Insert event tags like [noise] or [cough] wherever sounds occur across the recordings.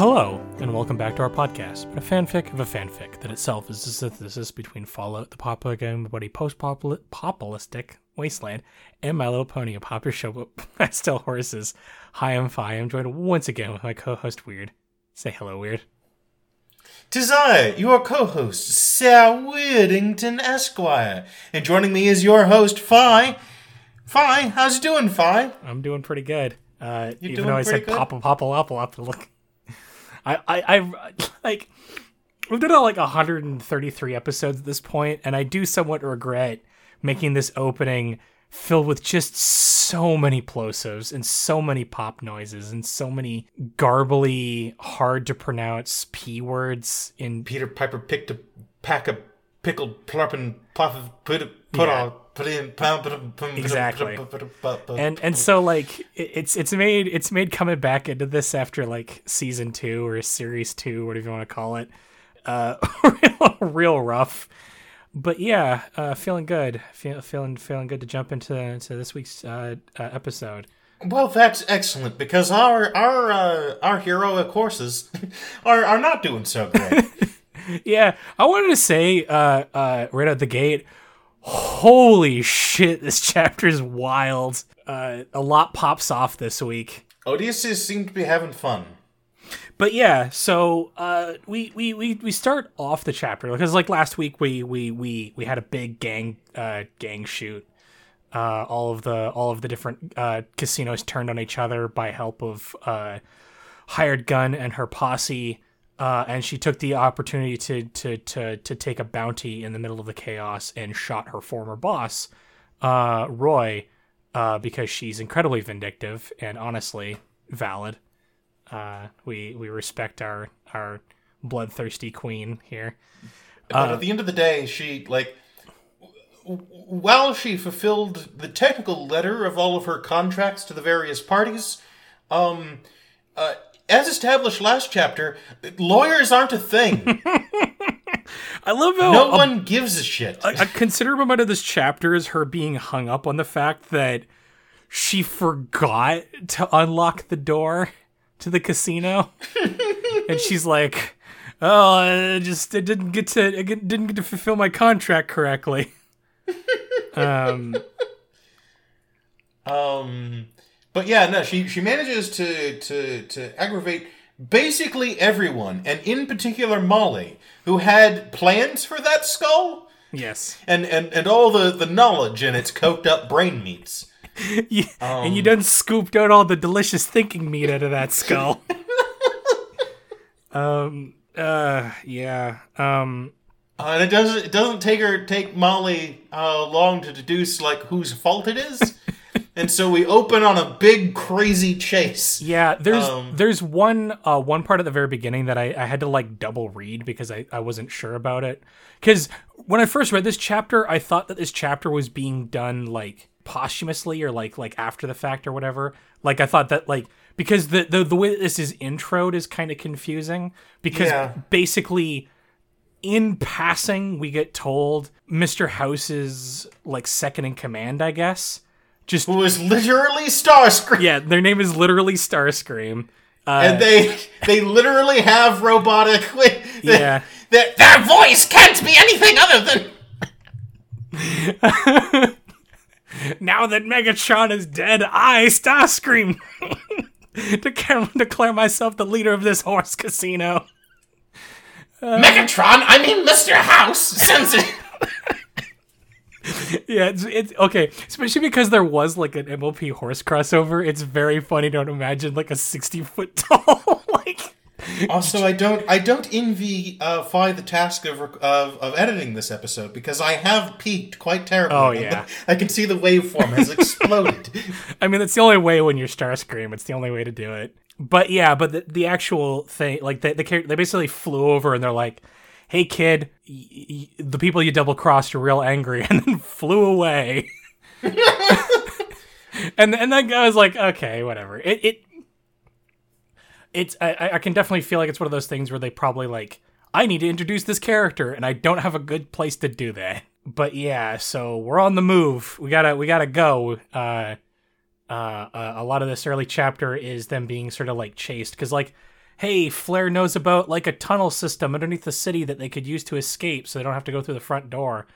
Hello, and welcome back to our podcast, but a fanfic of a fanfic that itself is a synthesis between Fallout, the Papa Game Buddy post-populistic wasteland, and My Little Pony, a popular show but I still horses. Hi, I'm Fi. I'm joined once again with my co-host Weird. Say hello, Weird. Tis I, your co-host, Sir Weirdington Esquire, and joining me is your host, Fi. Fi, how's it doing, Fi? I'm doing pretty good. Uh, You're even doing though I pretty said good? Papa Papa Apple Apple, look, I, I, I, [laughs] like, we've done uh, like 133 episodes at this point, and I do somewhat regret making this opening filled with just so many plosives and so many pop noises and so many garbly, hard to pronounce p words in Peter Piper picked a pack of pickled plurpin puff put put Yeah. on Exactly. and and so like it's it's made it's made coming back into this after like season two or series two whatever you want to call it uh [laughs] real, real rough but yeah uh feeling good Feel, feeling feeling good to jump into into this week's uh, uh episode Well, that's excellent because our our uh, our heroic horses [laughs] are are not doing so great. [laughs] yeah i wanted to say uh uh right out the gate holy shit this [laughs] chapter is wild. Uh a lot pops off this week. Odysseus seemed to be having fun. but yeah so uh we we we, we start off the chapter because like last week we we we we had a big gang uh gang shoot. Uh all of the all of the different uh casinos turned on each other by help of uh hired gun and her posse uh, and she took the opportunity to, to to to take a bounty in the middle of the chaos and shot her former boss, uh, Roy, uh, because she's incredibly vindictive and honestly valid. Uh, we we respect our our bloodthirsty queen here. But at the end of the day, she like while she fulfilled the technical letter of all of her contracts to the various parties, um, uh, as established last chapter, lawyers aren't a thing. [laughs] I love how No a- one gives a shit. a considerable amount of this chapter is her being hung up on the fact that she forgot to unlock the door to the casino, [laughs] and she's like, "Oh, I just I didn't get to I didn't get to fulfill my contract correctly." [laughs] um, Um, but yeah, no, she she manages to to to aggravate basically everyone, and in particular Molly, who had plans for that skull yes, and and and all the the knowledge in its coked up brain meats. [laughs] You- and you done scooped out all the delicious thinking meat out of that skull. [laughs] um. Uh. Yeah. Um. Uh, and it doesn't it doesn't take her take Molly uh, long to deduce like whose fault it is, and so we open on a big crazy chase. Yeah, there's Um, there's one uh one part at the very beginning that I, I had to like double read because I, I wasn't sure about it. Because when I first read this chapter, I thought that this chapter was being done like posthumously or like like after the fact or whatever. Like I thought that like because the the, the way that this is introed is kind of confusing because Yeah. basically in passing we get told Mr. House's like second in command, I guess. Just Who is literally Starscream, yeah, their name is literally Starscream. Uh, and they they literally have robotic. [laughs] Yeah. their, their voice can't be anything other than. [laughs] Now that Megatron is dead, I, Starscream, [laughs] declare, declare myself the leader of this horse casino. Megatron, I mean Mr. House, sends it. [laughs] Yeah, it's, it's okay, especially because there was like an MLP horse crossover. It's very funny to imagine like a sixty foot [laughs] tall, like Also, I don't I don't envy uh, Fi the task of, of of editing this episode because I have peaked quite terribly. Oh, [laughs] yeah. I can see the waveform has exploded. I mean, that's the only way when you're Starscream. It's the only way to do it. But yeah, but the, the actual thing, like the, the they basically flew over and they're like, "Hey kid, y- y- the people you double crossed are real angry," [laughs] and then flew away. [laughs] and and that guy was like, "Okay, whatever." It it it's I, I- I can definitely feel like it's one of those things where they probably like I need to introduce this character and I don't have a good place to do that. But yeah, so we're on the move. We gotta we gotta go. Uh, uh, uh, a lot of this early chapter is them being sort of like chased because like hey, Flair knows about like a tunnel system underneath the city that they could use to escape, so they don't have to go through the front door.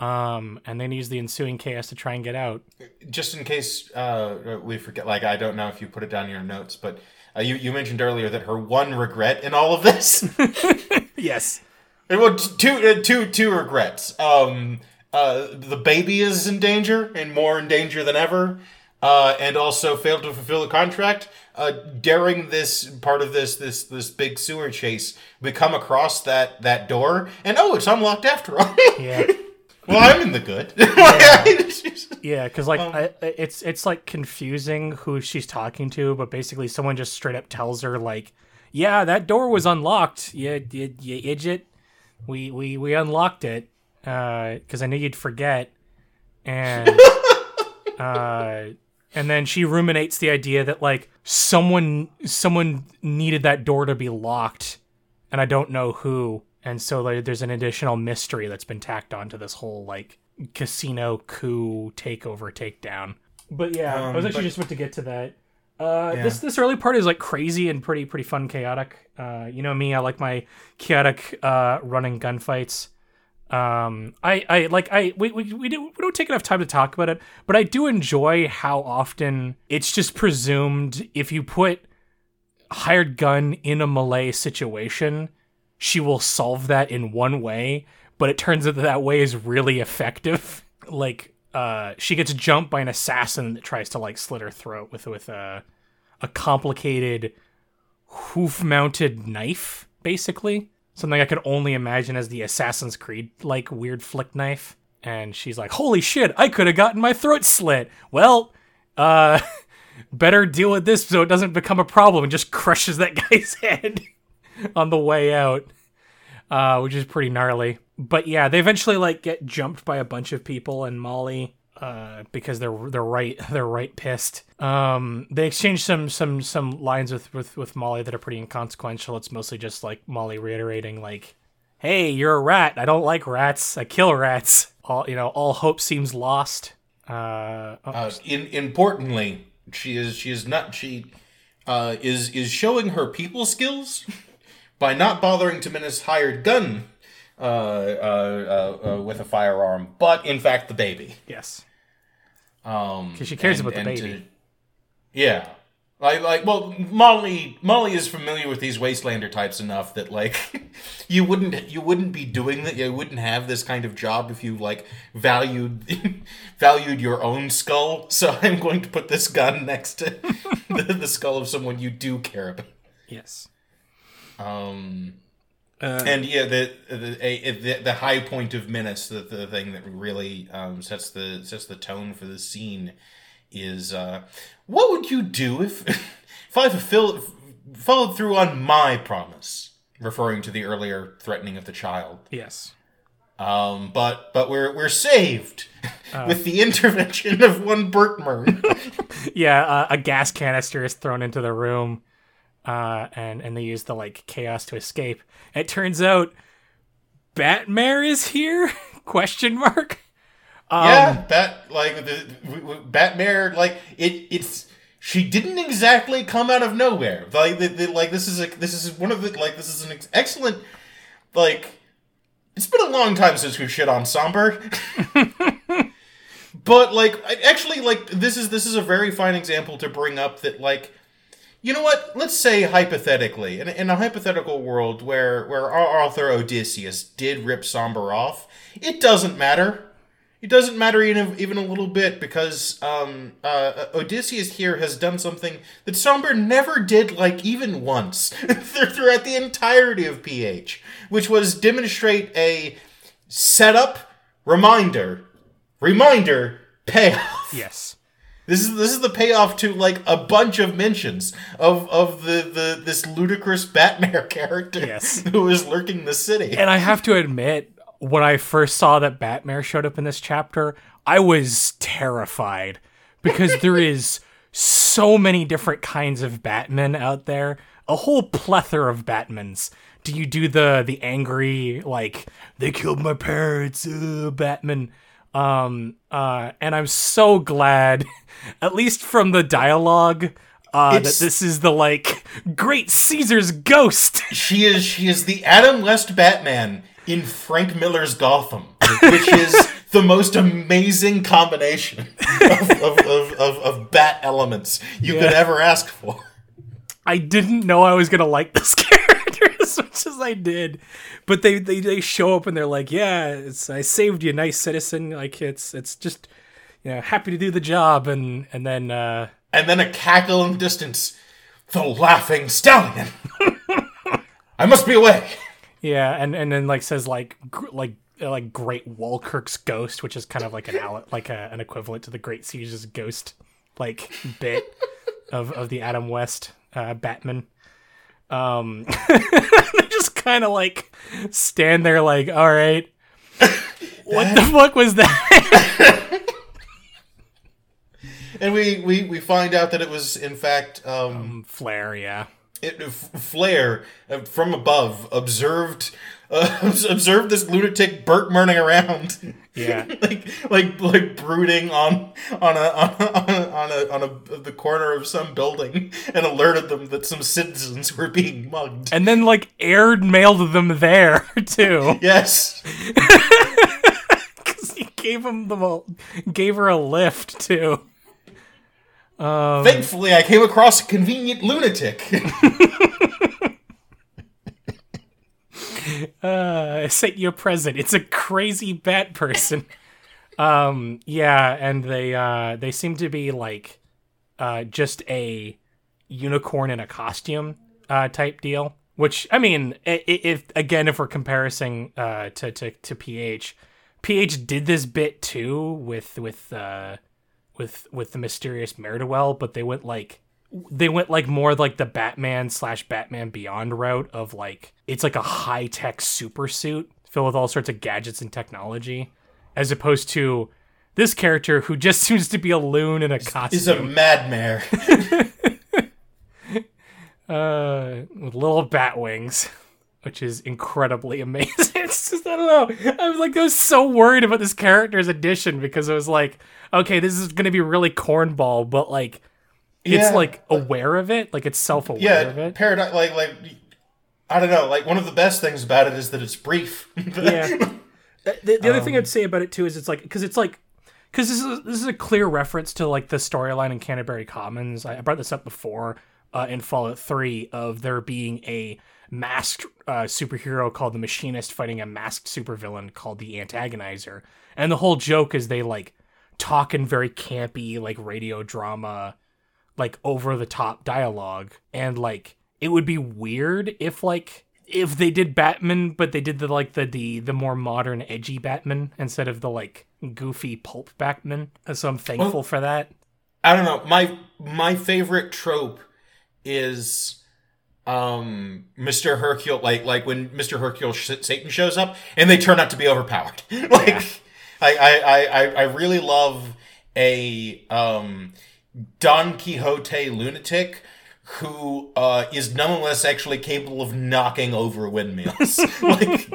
Um, and then use the ensuing chaos to try and get out. Just in case uh, we forget, like I don't know if you put it down in your notes, but uh, you you mentioned earlier that her one regret in all of this. [laughs] yes. Well, two, uh, two, two regrets. Um, uh, the baby is in danger and more in danger than ever, uh, and also failed to fulfill the contract. Uh, during this part of this this this big sewer chase, we come across that that door, and oh, it's unlocked after all. Yeah. [laughs] well, I'm in the good. [laughs] Yeah, because like I, it's it's like confusing who she's talking to, but basically someone just straight up tells her like, "Yeah, that door was unlocked. Yeah, you, you idiot. We we we unlocked it because I knew you'd forget." And [laughs] uh, and then she ruminates the idea that like someone someone needed that door to be locked, and I don't know who. And so like, there's an additional mystery that's been tacked onto this whole like casino coup takeover takedown. But yeah, I was Um, actually but- just about to get to that. Uh, Yeah. This this early part is like crazy and pretty pretty fun chaotic. Uh, you know me, I like my chaotic uh, running gunfights. Um, I I like I we we we, do, we don't take enough time to talk about it, but I do enjoy how often it's just presumed if you put hired gun in a melee situation, she will solve that in one way, but it turns out that that way is really effective. [laughs] like, uh, she gets jumped by an assassin that tries to like slit her throat with with a a complicated hoof-mounted knife, basically something I could only imagine as the Assassin's Creed like weird flick knife. And she's like, "Holy shit! I could have gotten my throat slit." Well, uh, [laughs] better deal with this so it doesn't become a problem and just crushes that [laughs] guy's head on the way out, uh, which is pretty gnarly. But yeah, they eventually like get jumped by a bunch of people, and Molly, uh, because they're they're right [laughs] they're right pissed. Um, they exchange some some some lines with with with Molly that are pretty inconsequential. It's mostly just like Molly reiterating like, "Hey, you're a rat. I don't like rats. I kill rats." All you know, all hope seems lost. Uh, oh, Uh, in, importantly, she is she is not she uh, is is showing her people skills by not bothering to menace hired gun with a firearm, but in fact the baby. yes. Um, 'Cause she cares and- about the baby. yeah. Like, like, well, Molly, Molly is familiar with these Wastelander types enough that, like, [laughs] you wouldn't, you wouldn't be doing that. You wouldn't have this kind of job if you like valued, [laughs] valued your own skull. So [laughs] I'm going to put this gun next to the, the skull of someone you do care about. Yes. Um, Uh, and yeah, the the, the the high point of menace, the, the thing that really um, sets the sets the tone for the scene, is uh, what would you do if [laughs] if I fulfill followed through on my promise, referring to the earlier threatening of the child. yes. Um, but but we're we're saved Uh. [laughs] with the intervention of one Bertmern. [laughs] yeah, uh, a gas canister is thrown into the room, uh, and and they use the like chaos to escape. It turns out, Batmare is here? [laughs] Question mark. Um, yeah, Bat like the Batmare like it it's she didn't exactly come out of nowhere. Like the, the, like this is a this is one of the like this is an ex- excellent like it's been a long time since we've shit on Somber. [laughs] but like actually like this is this is a very fine example to bring up that like you know what? Let's say hypothetically, in, in a hypothetical world where where our author Odysseus did rip Somber off, it doesn't matter. It doesn't matter even even a little bit because um, uh, Odysseus here has done something that Somber never did, like even once [laughs] throughout the entirety of PH, which was demonstrate a setup, reminder, reminder, payoff. Yes. This is this is the payoff to like a bunch of mentions of of the the this ludicrous Batmare [laughs] character Yes. who is lurking the city. And I have to admit, when I first saw that Batmare showed up in this chapter, I was terrified because there [laughs] is so many different kinds of Batman out there, a whole plethora of Batmans. Do you do the the angry like they killed my parents, uh, Batman? Um, uh, and I'm so glad, [laughs] at least from the dialogue uh, that this is the like great Caesar's ghost. [laughs] She is she is the Adam West Batman in Frank Miller's Gotham, which is [laughs] the most amazing combination of, of, of, of, of bat elements you could ever ask for. I didn't know I was gonna like this character [laughs] as much as I did, but they they, they show up and they're like, "Yeah, it's I saved you, nice citizen." Like it's it's just you know happy to do the job, and and then uh, And then a cackle in the distance. The laughing stallion. [laughs] I must be away. yeah, and and then like says like gr- like uh, like Great Walkirk's ghost, which is kind of like an al- like a, an equivalent to the Great Caesar's ghost like bit of of the Adam West uh, Batman. Um, [laughs] they just kind of like stand there, like, all right, what the fuck was that? [laughs] And we, we, we find out that it was, in fact, um, Flare, yeah, it, F- Flair uh, from above observed uh, [laughs] observed this lunatic Burt Murning around. Yeah, [laughs] like like like brooding on on a on a, on a, on a, on a the corner of some building and alerted them that some citizens were being mugged. and then like aired mailed them there [laughs] too, yes, [laughs] because he gave him the gave her a lift too. Um, thankfully I came across a convenient lunatic. Uh, sent you a present. It's a crazy bat person. um, yeah, and they uh, they seem to be like uh, just a unicorn in a costume uh, type deal. Which I mean, if again, if we're comparing uh, to, to to PH, PH did this bit too with with uh, with with the mysterious Meridowell, but they went like they went like more like the Batman slash Batman Beyond route of like it's like a high tech super suit filled with all sorts of gadgets and technology, as opposed to this character who just [laughs] seems to be a loon in a costume Is a madmare. [laughs] uh, with little bat wings, which is incredibly [laughs] amazing. it's just I don't know. I was like, I was so worried about this character's addition because I was like, okay, this is gonna be really cornball, but like it's Yeah. like aware of it, like it's self aware of yeah, it. paradox. Like like I don't know. Like one of the best things about it is that it's brief. [laughs] yeah. The, the other thing I'd say about it too is it's like because it's like because this is this is a clear reference to like the storyline in Canterbury Commons. I I brought this up before uh, in Fallout Three of there being a masked uh, superhero called the Mechanist fighting a masked supervillain called the Antagonizer, and the whole joke is they like talk in very campy like radio drama, like over the top dialogue, and like it would be weird if like if they did Batman, but they did the like the the the more modern, edgy Batman instead of the like goofy pulp Batman. So I'm thankful for that. I don't know. My my favorite trope is um Mr. Hercule like like when Mr. Hercule sh- Satan shows up and they turn out to be overpowered. [laughs] like I, I I I I really love a um Don Quixote lunatic who uh is nonetheless actually capable of knocking over windmills. [laughs] like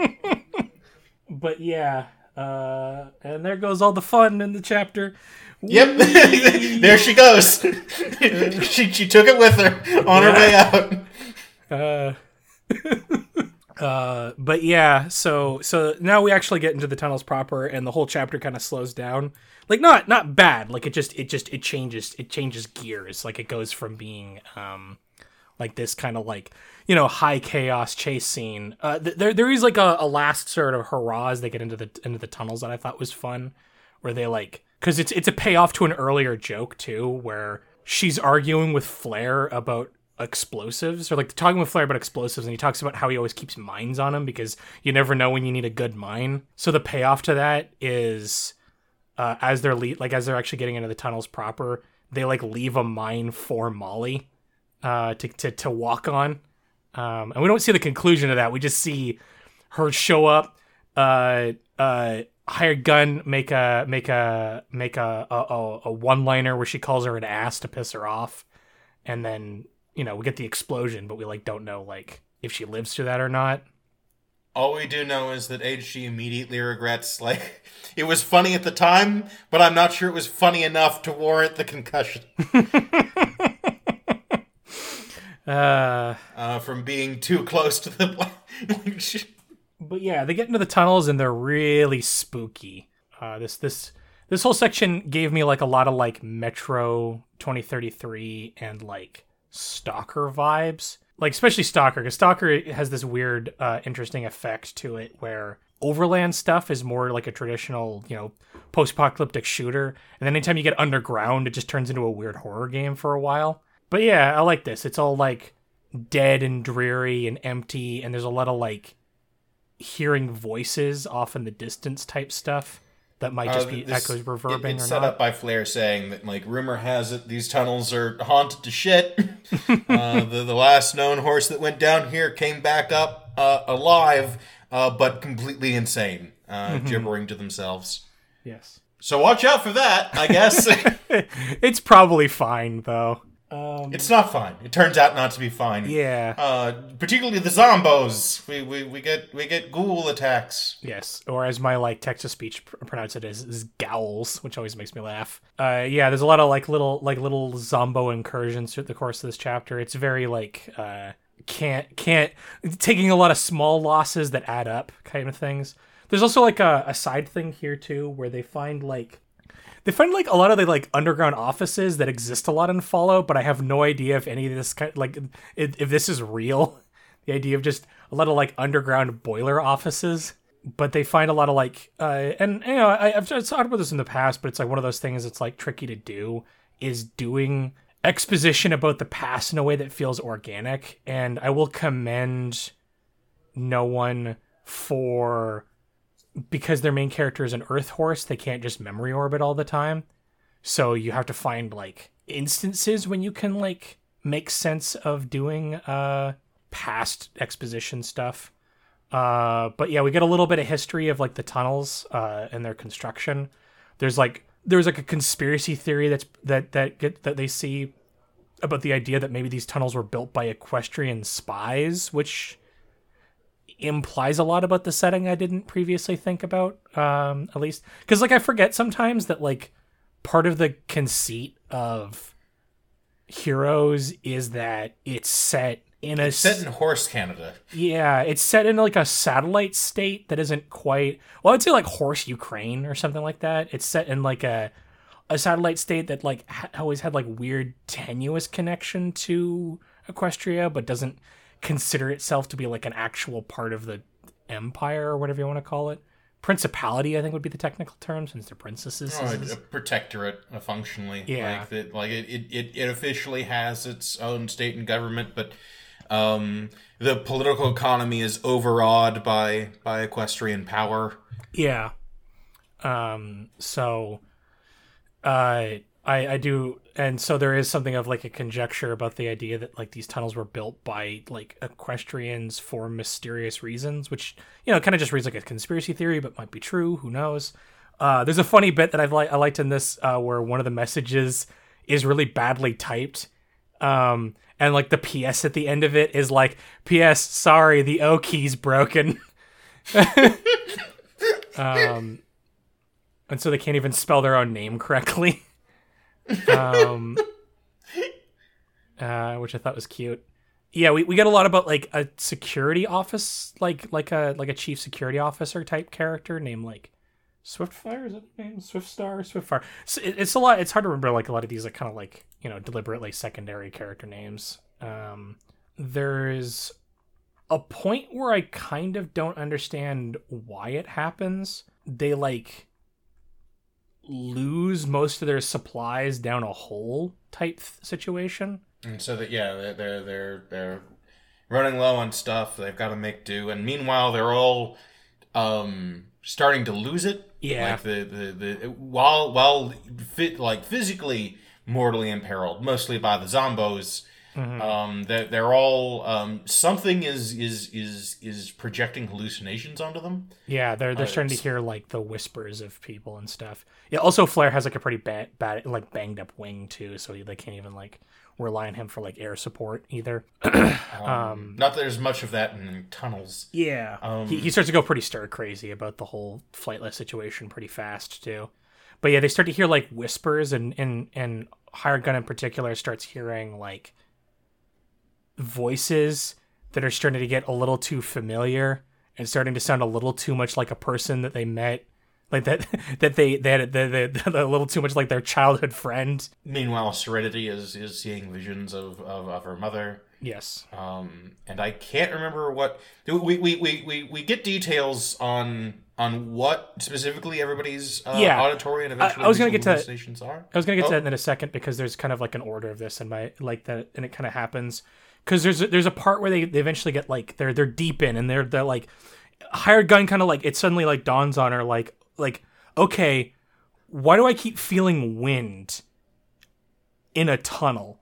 But yeah, uh, and there goes all the fun in the chapter. Yep, [laughs] there she goes. [laughs] she she took it with her on her way out. Uh, uh, but yeah, so so now we actually get into the tunnels proper, and the whole chapter kind of slows down. Like not not bad. Like it just it just it changes it changes gears. Like it goes from being um like this kind of like you know high chaos chase scene. Uh, th- there there is like a, a last sort of hurrah as they get into the into the tunnels that I thought was fun, where they like because it's it's a payoff to an earlier joke too, where she's arguing with Flair about explosives or like talking with Flair about explosives and he talks about how he always keeps mines on him because you never know when you need a good mine. So the payoff to that is uh, as they're le- like as they're actually getting into the tunnels proper, they like leave a mine for Molly uh, to, to to walk on. Um, and we don't see the conclusion of that. We just see her show up, uh, uh, hired gun, make a make a make a, a, a one liner where she calls her an ass to piss her off, and then you know we get the explosion, but we like don't know like if she lives through that or not. All we do know is that HG immediately regrets, like, [laughs] it was funny at the time, but I'm not sure it was funny enough to warrant the concussion. [laughs] Uh, uh, from being too close to the. [laughs] but yeah, they get into the tunnels and they're really spooky. Uh, this this this whole section gave me like a lot of like Metro 2033 and like Stalker vibes. Like especially Stalker, because Stalker has this weird, uh, interesting effect to it where overland stuff is more like a traditional, you know, post-apocalyptic shooter, and then anytime you get underground, it just turns into a weird horror game for a while. But yeah, I like this. It's all like dead and dreary and empty, and there's a lot of like hearing voices off in the distance type stuff that might just Uh, be this- echoes reverbing it- it's set not. up by Flair saying that like rumor has it these tunnels are haunted to shit. [laughs] uh, the the last known horse that went down here came back up uh, alive, uh, but completely insane, uh, Mm-hmm. gibbering to themselves. Yes. So watch out for that. I guess [laughs] it's probably fine though. Um, it's not fine. It turns out not to be fine. yeah. Uh, particularly the zombos. We, we we get we get ghoul attacks. Yes, or as my like text to speech pr- pronounce it is, is gowls, which always makes me laugh. Uh, yeah, there's a lot of like little like little zombo incursions through the course of this chapter. It's very like uh, can't can't taking a lot of small losses that add up kind of things. There's also like a, a side thing here too where they find like they find like a lot of the like underground offices that exist a lot in Fallout, but I have no idea if any of this kind like if, if this is real. [laughs] The idea of just a lot of like underground boiler offices, but they find a lot of like uh, and you know I, I've talked about this in the past, but it's like one of those things that's like tricky to do is doing exposition about the past in a way that feels organic, and I will commend no one for because their main character is an earth horse, they can't just memory orbit all the time. So you have to find like instances when you can like make sense of doing uh past exposition stuff. Uh but yeah, we get a little bit of history of like the tunnels uh and their construction. There's like there's like a conspiracy theory that's that that get that they see about the idea that maybe these tunnels were built by equestrian spies, which implies a lot about the setting I didn't previously think about. Um, at least because like I forget sometimes that like part of the conceit of Heroes is that it's set in a s- Set in horse Canada. yeah, it's set in like a satellite state that isn't quite. Well, I'd say like horse Ukraine or something like that. It's set in like a a satellite state that like ha- always had like weird tenuous connection to Equestria, but doesn't consider itself to be like an actual part of the empire or whatever you want to call it. Principality, I think, would be the technical term since they're princesses. Oh, a protectorate, uh, functionally. Yeah. Like that. Like it, it, it, it officially has its own state and government, but um, the political economy is overawed by by equestrian power. Yeah. Um. So, uh, I I do, and so there is something of like a conjecture about the idea that like these tunnels were built by like equestrians for mysterious reasons, which you know kind of just reads like a conspiracy theory, but might be true. Who knows? Uh, there's a funny bit that I've like I liked in this uh, where one of the messages is really badly typed. Um, and like the PS at the end of it is like, PS, sorry, the O key's broken. [laughs] um, and so they can't even spell their own name correctly. [laughs] um, uh, which I thought was cute. Yeah, we, we get a lot about like a security office, like like a like a chief security officer type character named like Swiftfire. Is that the name? Swiftstar, Swiftfire. So it, it's a lot. It's hard to remember like a lot of these like kind of like you know deliberately secondary character names. Um, there's a point where I kind of don't understand why it happens. They like lose most of their supplies down a hole type situation. And so that yeah, they're they're they're, they're running low on stuff. They've got to make do, and meanwhile they're all um, starting to lose it. Yeah. like the the, the while while fit like physically mortally imperiled, mostly by the zombos. Um, they're, they're all um, something is is is is projecting hallucinations onto them. Yeah, they're they're Uh, starting to hear like the whispers of people and stuff. Yeah, also Flair has like a pretty bad bad like banged up wing too, so they can't even like rely on him for like air support either. [clears throat] Um, not that there's much of that in tunnels. Yeah. Um, he, he starts to go pretty stir crazy about the whole flightless situation pretty fast too. But yeah, they start to hear like whispers and and and Hired Gun in particular starts hearing like voices that are starting to get a little too familiar and starting to sound a little too much like a person that they met like that [laughs] that they they had they, they, [laughs] a little too much like their childhood friend Meanwhile, Serenity is is seeing visions of of, of her mother. yes Um, and I can't remember what we we, we, we, we get details on on what specifically everybody's uh, Yeah. auditory and eventually I was gonna get to- hallucinations are. I was gonna get Oh. to that in a second because there's kind of like an order of this and my like that and it kind of happens because there's a, there's a part where they, they eventually get like they're they're deep in and they're they're like hired gun kind of like it suddenly like dawns on her like like okay why do I keep feeling wind in a tunnel?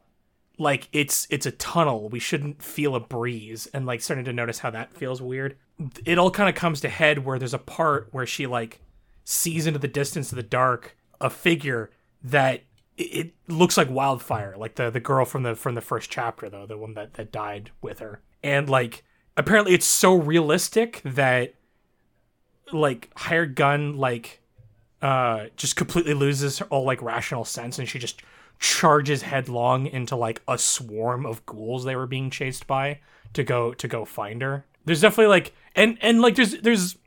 Like it's it's a tunnel. We shouldn't feel a breeze. And like starting to notice how that feels weird. It all kind of comes to head where there's a part where she like sees into the distance of the dark a figure that it, looks like wildfire like the the girl from the from the first chapter though the one that that died with her. And like apparently it's so realistic that like hired gun like uh just completely loses all like rational sense and she just charges headlong into like a swarm of ghouls they were being chased by to go to go find her. There's definitely like and and like there's there's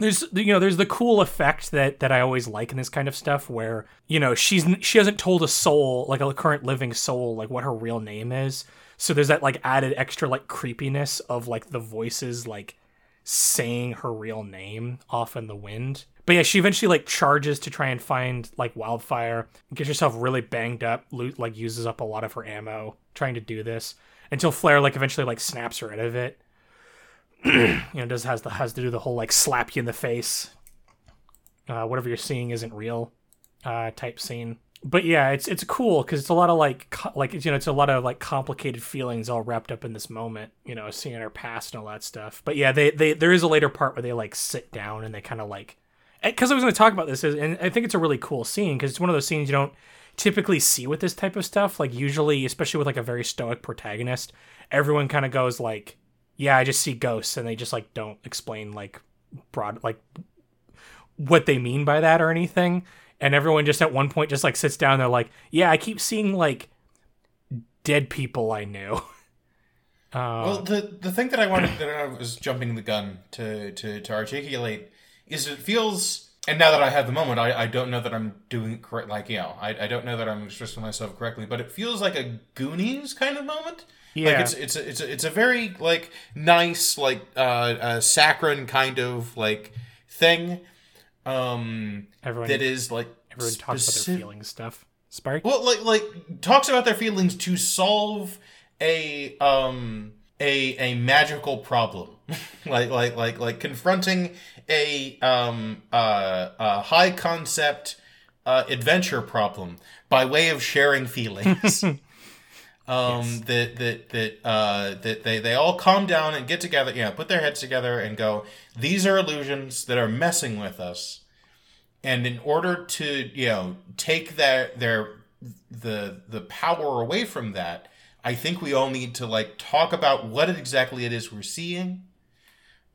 there's you know there's the cool effect that that I always like in this kind of stuff where you know she's she hasn't told a soul like a current living soul like what her real name is. So there's that like added extra like creepiness of like the voices like saying her real name off in the wind. But yeah she eventually like charges to try and find like wildfire gets herself really banged up lo- like uses up a lot of her ammo trying to do this until flare like eventually like snaps her out of it [clears throat] you know does has the has to do the whole like slap you in the face. Uh, whatever you're seeing isn't real uh, type scene. But yeah it's it's cool because it's a lot of like co- like you know it's a lot of like complicated feelings all wrapped up in this moment you know seeing her past and all that stuff. But yeah they they there is a later part where they like sit down and they kind of like because i was going to talk about this and i think it's a really cool scene because it's one of those scenes you don't typically see with this type of stuff. Like usually especially with like a very stoic protagonist everyone kind of goes like yeah i just see ghosts and they just like don't explain like broad like what they mean by that or anything and everyone just at one point just like sits down they're like yeah i keep seeing like dead people i knew uh, [laughs] Well, the the thing that I wanted that I was jumping the gun to to to articulate is it feels. And now that I have the moment, I, I don't know that I'm doing correct. Like you know, I, I don't know that I'm expressing myself correctly, but it feels like a Goonies kind of moment. Yeah. Like it's it's a, it's a, it's a very like nice like uh, uh saccharine kind of like thing. Um, everyone that is like everyone talks about their specific- feelings stuff spark well, like like talks about their feelings to solve a um a a magical problem, [laughs] like like like like confronting a um uh, a high concept uh, adventure problem by way of sharing feelings. [laughs] Um, that that that uh, that they they all calm down and get together, yeah, put their heads together and go. These are illusions that are messing with us, and in order to you know take their their the the power away from that i think we all need to like talk about what exactly it is we're seeing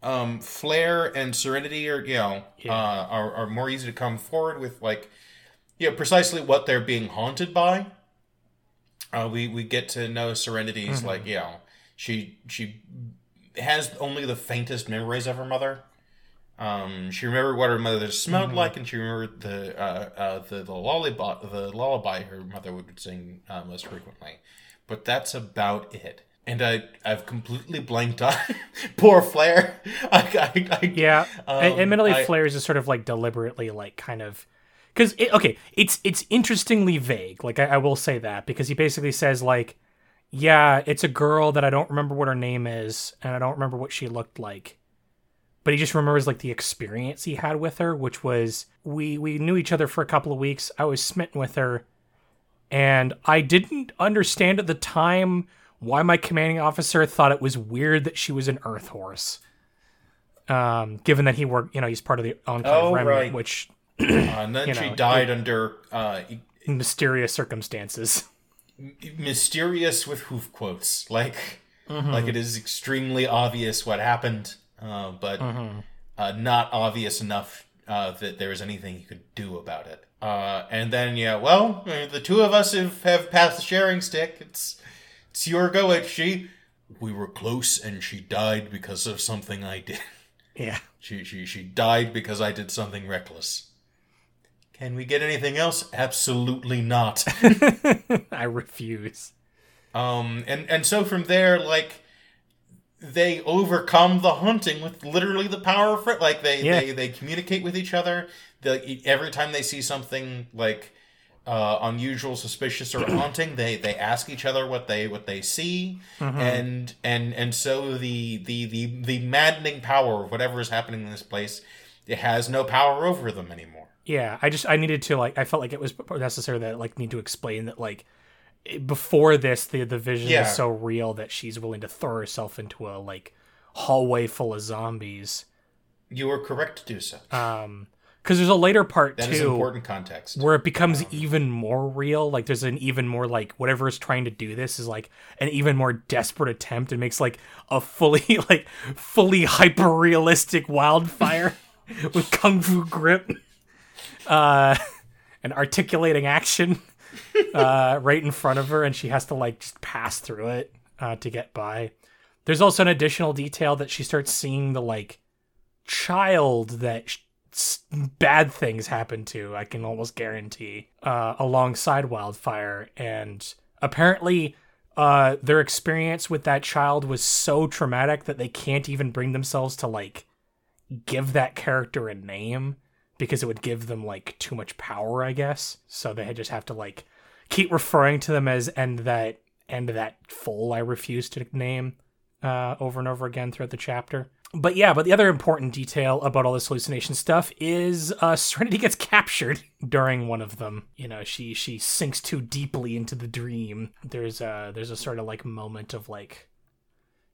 um flare and serenity are you know Yeah. uh are, are more easy to come forward with like you know precisely what they're being haunted by uh we we get to know serenity's Mm-hmm. like you know she she has only the faintest memories of her mother um, she remembered what her mother smelled Mm-hmm. like, and she remembered the uh, uh, the the lullaby the lullaby her mother would sing uh, most frequently. But that's about it. And I I've completely blanked on [laughs] poor Flair. [laughs] I, I, I, yeah Um, admittedly flares is sort of like deliberately like kind of because it, okay it's it's interestingly vague like I, I will say that because he basically says like yeah it's a girl that i don't remember what her name is and i don't remember what she looked like but he just remembers like the experience he had with her which was we we knew each other for a couple of weeks i was smitten with her and i didn't understand at the time why my commanding officer thought it was weird that she was an earth horse um given that he worked you know he's part of the enclave Oh, remnant right. which uh, [clears throat] and then you she know, died under uh, mysterious circumstances mysterious with hoof quotes. Like Mm-hmm. like it is extremely obvious what happened, uh, but Mm-hmm. uh, not obvious enough uh, that there was anything you could do about it. Uh, and then yeah, well, the two of us have, have passed the sharing stick. It's Syorgo and she, we were close, and she died because of something I did. Yeah. She she she died because I did something reckless. Can we get anything else? Absolutely not. [laughs] I refuse. Um, and and so from there, like they overcome the hunting with literally the power of like they Yeah. they they communicate with each other. The every time they see something like uh, unusual, suspicious, or [clears throat] haunting, they they ask each other what they what they see, and and and so the the the the maddening power of whatever is happening in this place, it has no power over them anymore. Yeah, I just I needed to like I felt like it was necessary that like need to explain that like before this the the vision Yeah. is so real that she's willing to throw herself into a like hallway full of zombies. You are correct to do so. Um cuz there's a later part That too is important context. where it becomes even more real like there's an even more like whatever is trying to do this is like an even more desperate attempt and makes like a fully [laughs] like fully hyper realistic wildfire [laughs] with kung fu grip uh [laughs] articulating action uh right in front of her and she has to like just pass through it uh to get by. There's also an additional detail that she starts seeing the like child that sh- bad things happen to i can almost guarantee uh alongside wildfire. And apparently uh their experience with that child was so traumatic that they can't even bring themselves to like give that character a name because it would give them like too much power i guess so they just have to like keep referring to them as and that and that foal i refuse to name uh, over and over again throughout the chapter. But yeah, but the other important detail about all this hallucination stuff is uh, Serenity gets captured [laughs] during one of them. You know, she she sinks too deeply into the dream. There's a there's a sort of like moment of like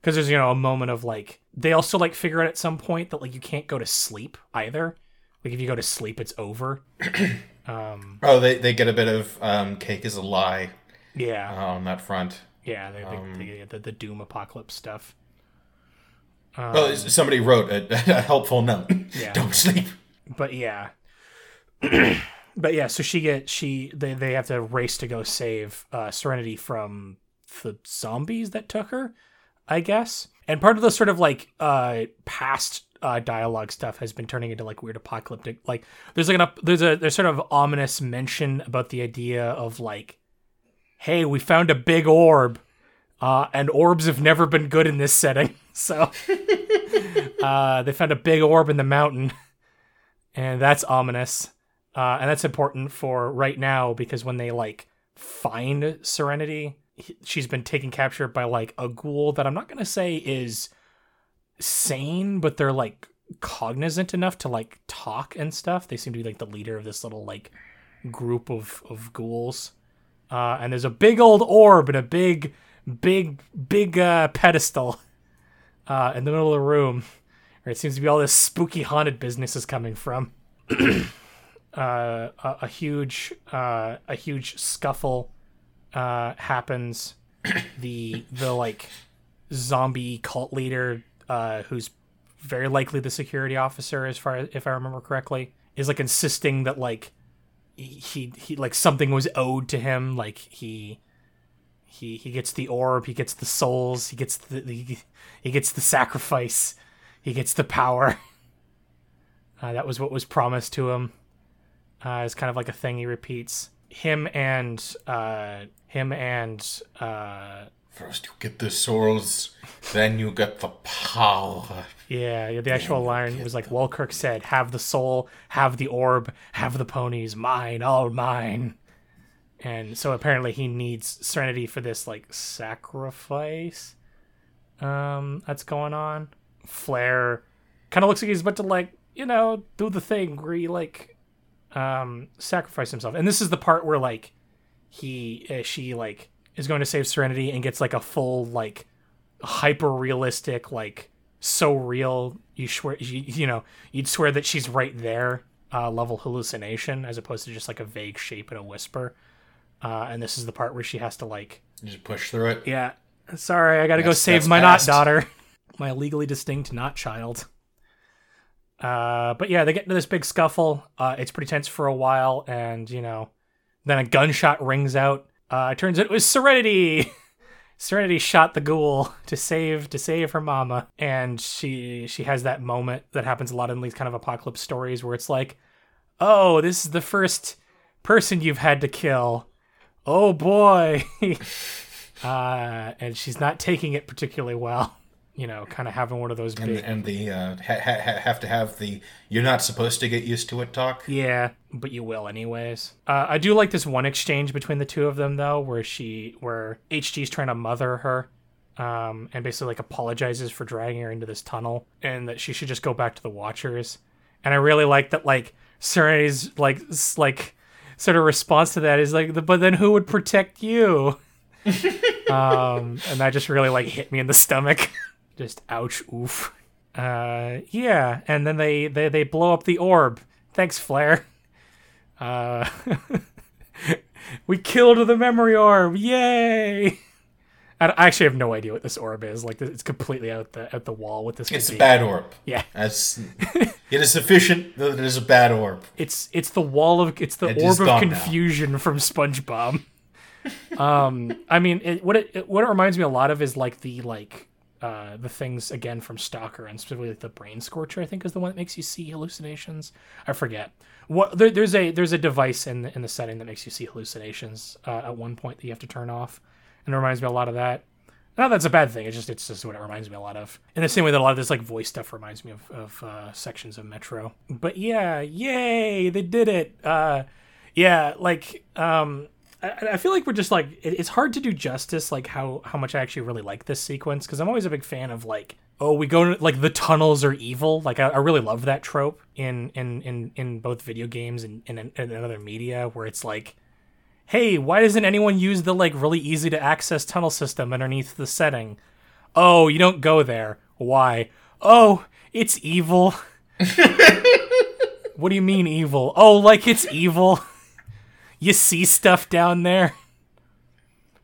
because there's you know a moment of like they also like figure out at some point that like you can't go to sleep either. Like if you go to sleep, it's over. [clears throat] um, Oh, they, they get a bit of um, cake is a lie yeah, uh, on that front. yeah, they, they, they get the, the doom apocalypse stuff. well, somebody wrote a, [laughs] a helpful note. Yeah. [laughs] Don't sleep. but yeah [clears throat] but yeah so she get she they, they have to race to go save uh serenity from the zombies that took her i guess and part of the sort of like uh past uh dialogue stuff has been turning into like weird apocalyptic like there's like an up there's a there's sort of ominous mention about the idea of like hey we found a big orb uh and orbs have never been good in this setting [laughs] so [laughs] uh they found a big orb in the mountain and that's ominous uh, and that's important for right now because when they like find serenity he- she's been taken capture by like a ghoul that i'm not gonna say is sane but they're like cognizant enough to like talk and stuff they seem to be like the leader of this little like group of of ghouls uh, and there's a big old orb and a big big big uh, pedestal uh, in the middle of the room [laughs] where it seems to be all this spooky haunted business is coming from. [coughs] uh, a, a huge uh, a huge scuffle uh, happens. [coughs] the the like zombie cult leader, uh, who's very likely the security officer, as far as if I remember correctly, is like insisting that like he he like something was owed to him, like he he he gets the orb, he gets the souls, he gets the, the he gets the sacrifice, he gets the power. [laughs] Uh, that was what was promised to him. Uh, it's kind of like a thing he repeats. Him and uh, him and uh, First you get the souls, then you get the power. yeah, yeah, the actual line was like Walkirk said, "Have the soul, have the orb, have the ponies, mine, all mine." And so apparently he needs Serenity for this like sacrifice um that's going on. Flair kind of looks like he's about to like, you know, do the thing where he like um sacrifice himself. And this is the part where like he uh, she like is going to save Serenity and gets like a full like hyper realistic like so real you swear you, you know you'd swear that she's right there uh, level hallucination as opposed to just like a vague shape and a whisper. Uh, and this is the part where she has to like You just push through it. yeah. Sorry i gotta go save my not daughter. [laughs] My legally distinct not child. Uh, but yeah they get into this big scuffle. Uh, it's pretty tense for a while and you know then a gunshot rings out uh, it turns out it was serenity [laughs] Serenity shot the ghoul to save to save her mama, and she she has that moment that happens a lot in these kind of apocalypse stories where it's like, oh, this is the first person you've had to kill. Oh boy. [laughs] uh, and she's not taking it particularly well. You know, kind of having one of those and big. the, and the uh, ha- ha- have to have the you're not supposed to get used to it talk. Yeah, but you will anyways. Uh, I do like this one exchange between the two of them though, where she, where HG's trying to mother her, um, and basically like apologizes for dragging her into this tunnel, and that she should just go back to the Watchers. And I really like that, like Serenity's like like sort of response to that is like, but then who would protect you? [laughs] um, and that just really like hit me in the stomach. [laughs] just ouch, oof. Uh, yeah, and then they they they blow up the orb. Thanks, Flare. Uh, [laughs] we killed the memory orb! Yay! I actually have no idea what this orb is. Like, it's completely out the out the wall. with this It's a bad orb. Yeah, As [laughs] it is sufficient that it is a bad orb. it's it's the wall of it's the It orb of gone now. confusion from SpongeBob. [laughs] um, I mean, it, what it, it what it reminds me a lot of is like the like uh the things again from Stalker and specifically like the Brain Scorcher. I think is the one that makes you see hallucinations. I forget what there, there's a there's a device in the, in the setting that makes you see hallucinations uh, at one point that you have to turn off, and it reminds me a lot of that. Not that's a bad thing. It's just it's just what it reminds me a lot of. In the same way that a lot of this like voice stuff reminds me of of uh, sections of Metro. But yeah, yay, they did it. Uh, yeah, like um, I, I feel like we're just like it, it's hard to do justice like how how much I actually really like this sequence because I'm always a big fan of like oh we go to like the tunnels are evil like I, I really love that trope in in in in both video games and and, and other media where it's like hey, why doesn't anyone use the like really easy to access tunnel system underneath the setting? Oh, you don't go there. Why? Oh, it's evil. [laughs] what do you mean evil? Oh, like it's evil. [laughs] you see stuff down there.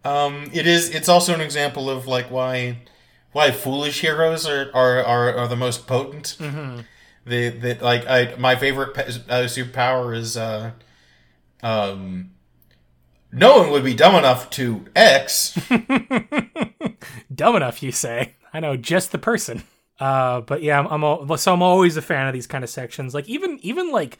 Um, it is. It's also an example of like why why foolish heroes are are are, are the most potent. Mm-hmm. The that like I my favorite pe- uh, superpower is uh um no one would be dumb enough to X. [laughs] Dumb enough, you say. I know just the person. Uh, but yeah, I'm, I'm al- so I'm always a fan of these kind of sections. Like even even like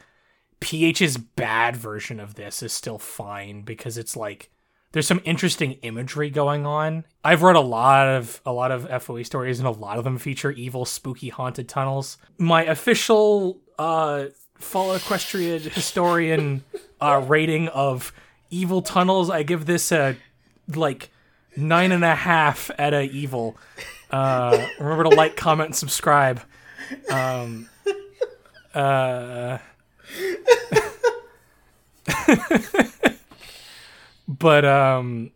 PH's bad version of this is still fine because it's like there's some interesting imagery going on. I've read a lot of a lot of FOE stories, and a lot of them feature evil, spooky, haunted tunnels. My official uh, Fall Equestrian historian uh, rating of evil tunnels, I give this a like nine and a half out of evil. Uh, remember to like, comment, and subscribe. Um, uh, [laughs] but um,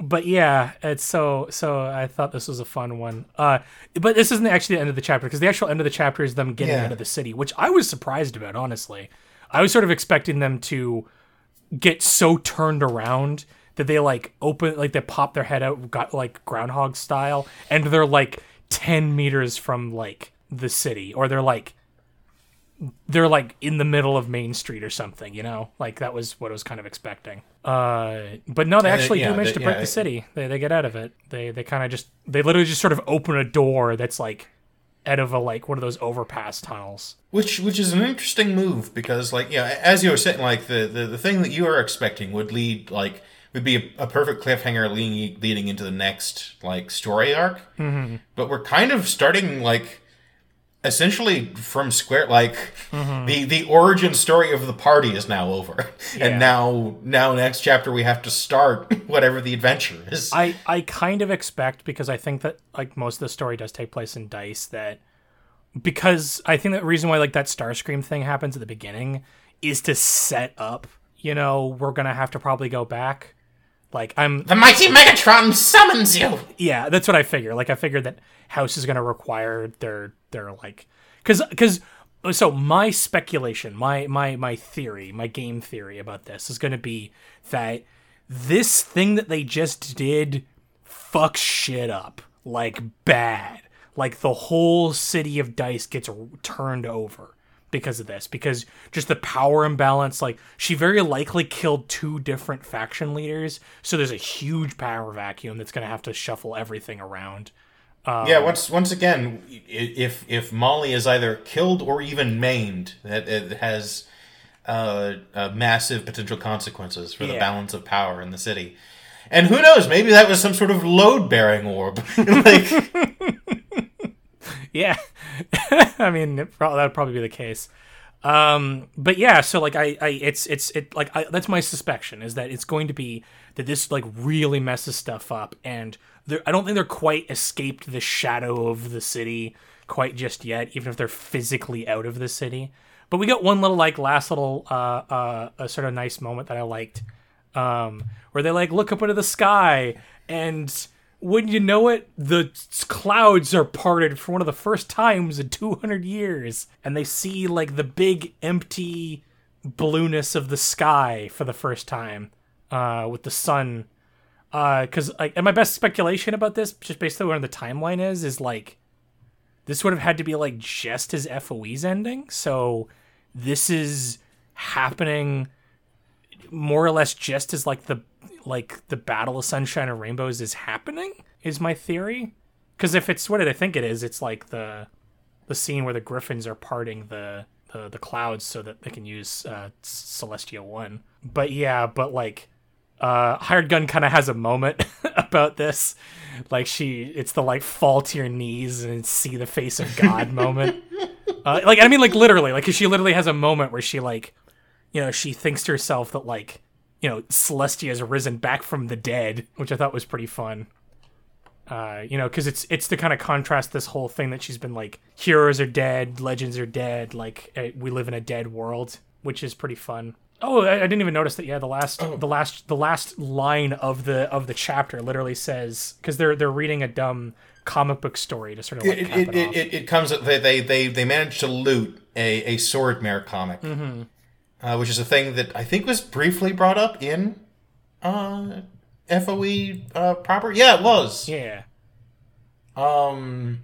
but yeah, it's so so. I thought this was a fun one. Uh, but this isn't actually the end of the chapter because the actual end of the chapter is them getting Yeah. out of the city, which I was surprised about. Honestly, I was sort of expecting them to get so turned around that they like open like they pop their head out got like groundhog style and they're like 10 meters from like the city or they're like they're like in the middle of main street or something you know? Like that was what i was kind of expecting. Uh but no they actually yeah, do manage they- to break yeah, the city. They, they get out of it. They they kind of just they literally just sort of open a door that's like out of a like one of those overpass tunnels. Which which is an interesting move because like yeah, as you were saying, like the, the, the thing that you were expecting would lead like would be a, a perfect cliffhanger leading leading into the next like story arc. Mm-hmm. But we're kind of starting like essentially from square like mm-hmm. the the origin story of the party is now over, [laughs] Yeah. and now now next chapter we have to start [laughs] whatever the adventure is. I I kind of expect because I think that like most of the story does take place in Dice that because I think the reason why like that Starscream thing happens at the beginning is to set up, you know, we're going to have to probably go back. Like I'm the mighty Megatron summons you. yeah, that's what I figure. Like I figured that House is going to require their their like cuz cuz so my speculation, my my my theory, my game theory about this is going to be that this thing that they just did fucks shit up like bad. Like the whole city of Dice gets turned over because of this because just the power imbalance like she very likely killed two different faction leaders so there's a huge power vacuum that's going to have to shuffle everything around Um, yeah, once once again, if if Molly is either killed or even maimed, that it has uh, uh, massive potential consequences for the Yeah. balance of power in the city. And who knows? Maybe that was some sort of load bearing orb. [laughs] like, [laughs] yeah [laughs] i mean it prob- that would probably be the case um but yeah so like i i it's it's it like I, that's my suspicion is that it's going to be that this like really messes stuff up and i don't think they're quite escaped the shadow of the city quite just yet even if they're physically out of the city but we got one little like last little uh uh a sort of nice moment that i liked um, where they like look up into the sky and wouldn't you know it, the clouds are parted for one of the first times in 200 years, and they see like the big empty blueness of the sky for the first time, uh, with the sun. Because like, and my best speculation about this, just based on where the timeline is, is like this would have had to be like just as FOE's ending. So this is happening more or less just as like the like the battle of sunshine and rainbows is happening is my theory. Because if it's what i think it is? It's like the the scene where the griffins are parting the the, the clouds so that they can use uh celestia 1 but yeah but like uh hired gun kind of has a moment [laughs] about this like she it's the like fall to your knees and see the face of god [laughs] moment uh, like i mean like literally like 'cause she literally has a moment where she like you know, she thinks to herself that like, you know, Celestia has risen back from the dead, which I thought was pretty fun. Uh, you know, because it's it's to kind of contrast this whole thing that she's been like, heroes are dead, legends are dead, like eh, we live in a dead world, which is pretty fun. Oh, I, I didn't even notice that. Yeah, the last the last the last line of the of the chapter literally says because they're they're reading a dumb comic book story to sort of like it, it, it, it, it, comes they they they, they managed to loot a, a sword mare comic, uh, which is a thing that I think was briefly brought up in uh, FOE uh, proper. Yeah, it was. yeah. Um,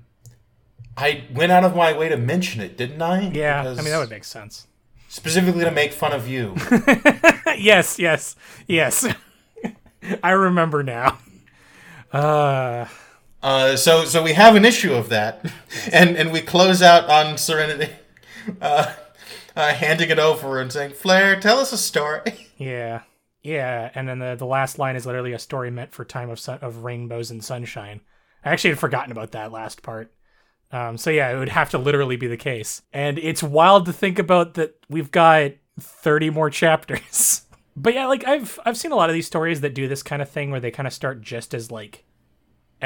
I went out of my way to mention it, didn't I? Yeah, Because- I mean that would make sense. Specifically to make fun of you. [laughs] yes, yes, yes. [laughs] I remember now. Uh, Uh, so so we have an issue of that, [laughs] and and we close out on Serenity, uh, uh, handing it over and saying, "Flair, tell us a story." yeah, yeah. And then the the last line is literally a story meant for time of sun, of rainbows and sunshine. I actually had forgotten about that last part. Um, so yeah, it would have to literally be the case. And it's wild to think about that we've got 30 more chapters. [laughs] but yeah, like I've I've seen a lot of these stories that do this kind of thing where they kind of start just as like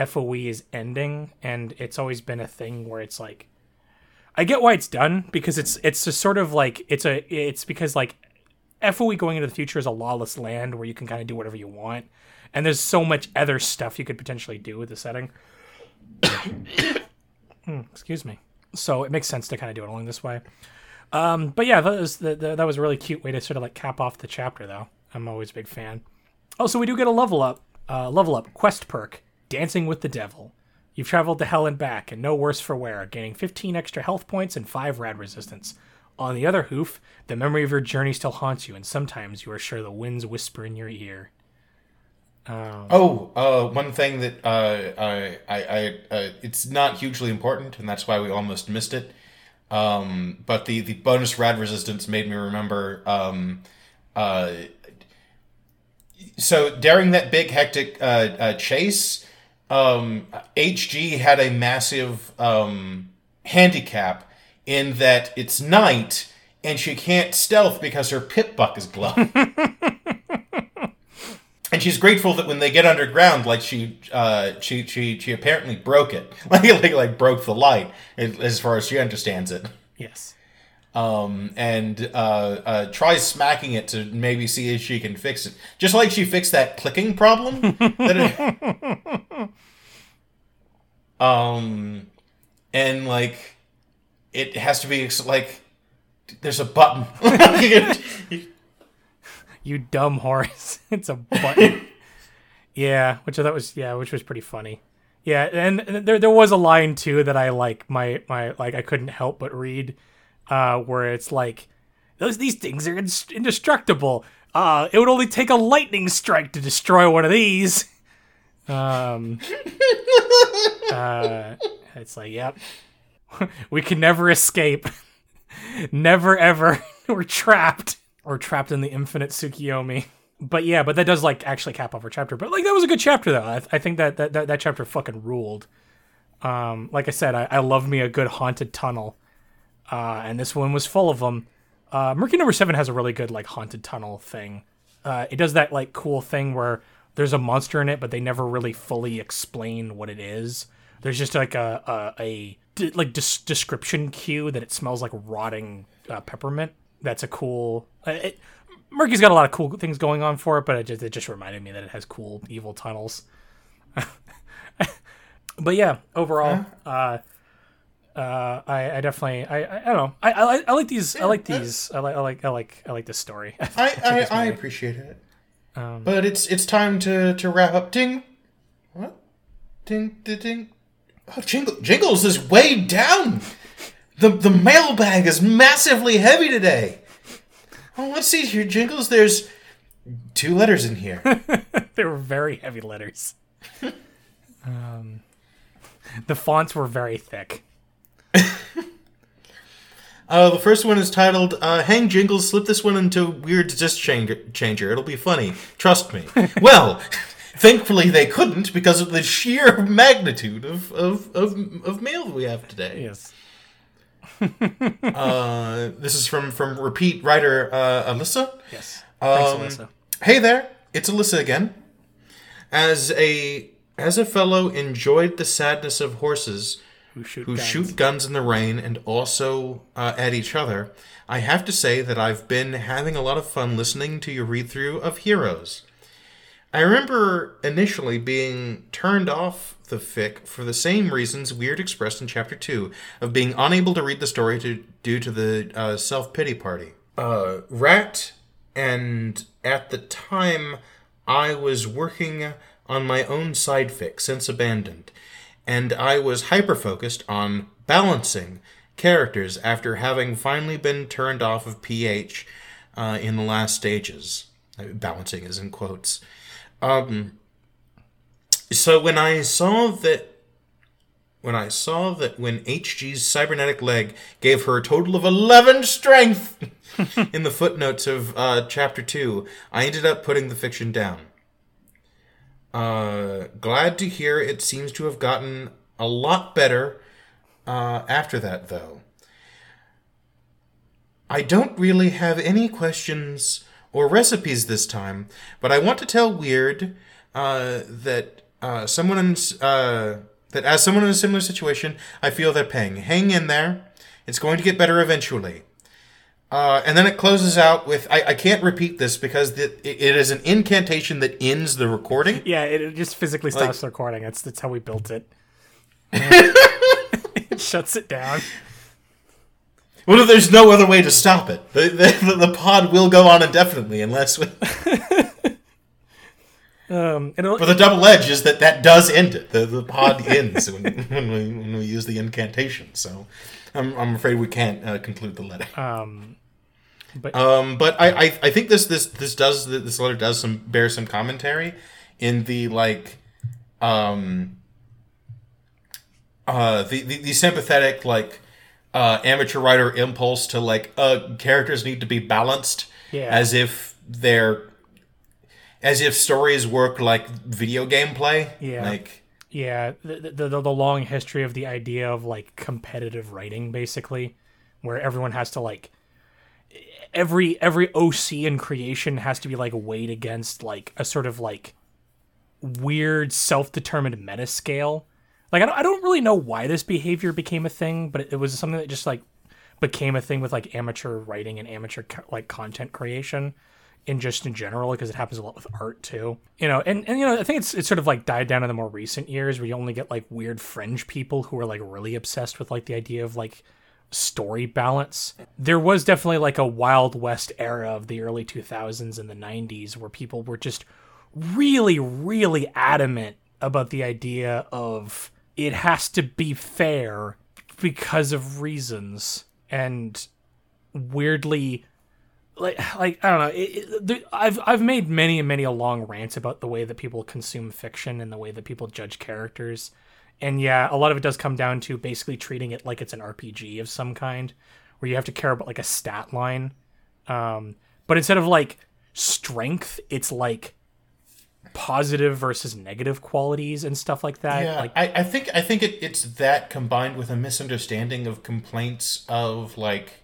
FOE is ending and it's always been a thing where it's like I get why it's done because it's it's a sort of like it's a it's because like FOE going into the future is a lawless land where you can kind of do whatever you want and there's so much other stuff you could potentially do with the setting. [coughs] [coughs] Hmm, excuse me. So it makes sense to kind of do it along this way. Um, but yeah, that was the, the, that was a really cute way to sort of like cap off the chapter, though. I'm always a big fan. Oh, so we do get a level up, uh, level up quest perk, Dancing with the Devil. You've traveled to hell and back, and no worse for wear, gaining 15 extra health points and 5 rad resistance. On the other hoof, the memory of your journey still haunts you, and sometimes you are sure the winds whisper in your ear. Oh, uh, one thing that uh, I, I, I uh, it's not hugely important, and that's why we almost missed it. Um, but the the bonus rad resistance made me remember. Um, uh, so during that big hectic uh, uh, chase, um, HG had a massive um, handicap in that it's night and she can't stealth because her PipBuck is glowing. [laughs] And she's grateful that when they get underground, like she, uh, she, she, she apparently broke it, [laughs] like, like, like broke the light, as as far as she understands it. Yes. Um, and uh, uh, tries smacking it to maybe see if she can fix it, just like she fixed that clicking problem. [laughs] that it, um, and like it has to be ex- like there's a button. [laughs] You dumb horse. [laughs] it's a button. [laughs] yeah, which I thought was yeah, which was pretty funny. Yeah, and there there was a line too that I like my my like I couldn't help but read uh, where it's like those these things are indestructible. Uh, it would only take a lightning strike to destroy one of these. Um, [laughs] uh, it's like, yep, we can never escape. never ever. We're trapped. We're trapped in the infinite Tsukuyomi. But yeah, but that does like actually cap off our chapter. But like that was a good chapter though. I, I think that, that that that chapter fucking ruled. Um, like I said, I, I love me a good haunted tunnel, uh, and this one was full of them. Uh, Murky Number Seven has a really good like haunted tunnel thing. Uh, it does that like cool thing where there's a monster in it, but they never really fully explain what it is. There's just like a a, like des- description cue that it smells like rotting uh, peppermint. That's a cool. Uh, it, Murky's got a lot of cool things going on for it, but it just, it just reminded me that it has cool evil tunnels. [laughs] but yeah, overall, uh, uh, I, I definitely, I, I, I don't know, I, I, I like these, I like these, I like, I like, I like, I like this story. [laughs] I I, I appreciate it. but it's it's time to to wrap up. Ding. What? Ding ding ding. Oh, Jingle, Jingles is way down. The the mailbag is massively heavy today. Oh, let's see here, Jingles. There's two letters in here. [laughs] they were very heavy letters. [laughs] um, the fonts were very thick. [laughs] Uh, the first one is titled uh, "Hang Jingles." Slip this one into weird disc changer. changer. It'll be funny. Trust me. well, thankfully they couldn't because of the sheer magnitude of of of, of mail that we have today. Yes. [laughs] Uh, this is from from repeat writer uh, Alyssa. Yes. Thanks, Um, Alyssa. Hey there, it's Alyssa again. As a as a fellow enjoyed the sadness of horses Who shoot who guns. shoot guns in the rain and also uh, at each other, I have to say that I've been having a lot of fun listening to your read through of Heroes. I remember initially being turned off the fic for the same reasons Weird expressed in Chapter 2 of being unable to read the story to, due to the uh, self pity party. Uh, Rat, and at the time I was working on my own side fic, Since Abandoned, and I was hyper focused on balancing characters after having finally been turned off of PH uh, in the last stages. Balancing is in quotes. Um, so when I saw that when I saw that when HG's cybernetic leg gave her a total of 11 strength [laughs] in the footnotes of uh, chapter 2, I ended up putting the fiction down. Uh, glad to hear it seems to have gotten a lot better uh, after that, though. I don't really have any questions or recipes this time, but I want to tell Weird uh, that uh, someone in, uh, that as someone in a similar situation, I feel their pain. Hang in there; it's going to get better eventually. Uh, and then it closes out with I, I can't repeat this because the, it, it is an incantation that ends the recording. Yeah, it, it just physically stops Like- the recording. That's that's how we built it. [laughs] [laughs] it shuts it down. Well, there's no other way to stop it. The, the, the pod will go on indefinitely unless. We, [laughs] Um, but the double edge is that that does end it. The, the pod [laughs] ends when, when, we, when we use the incantation. So I'm, I'm afraid we can't uh, conclude the letter. um, but Um, but I, I, I think this this this does this letter does some bear some commentary in the like um uh the the, the sympathetic like uh amateur writer impulse to like uh characters need to be balanced Yeah. as if they're as if stories work like video game play Yeah. like yeah, the, the the the long history of the idea of like competitive writing, basically, where everyone has to like every every OC in creation has to be like weighed against like a sort of like weird self-determined meta scale. Like I don't, I don't really know why this behavior became a thing, but it, it was something that just like became a thing with like amateur writing and amateur co- like content creation in just in general because it happens a lot with art too. You know and, and you know i think it's it's sort of like died down in the more recent years where you only get like weird fringe people who are like really obsessed with like the idea of like story balance. There was definitely like a wild west era of the early 2000s and the 90s where people were just really really adamant about the idea of it has to be fair because of reasons and weirdly like like I don't know. It, it, I've I've made many and many a long rant about the way that people consume fiction and the way that people judge characters. And yeah, a lot of it does come down to basically treating it like it's an RPG of some kind, where you have to care about like a stat line. Um, but instead of like strength, it's like positive versus negative qualities and stuff like that. Yeah, like I, I think I think it, it's that combined with a misunderstanding of complaints of like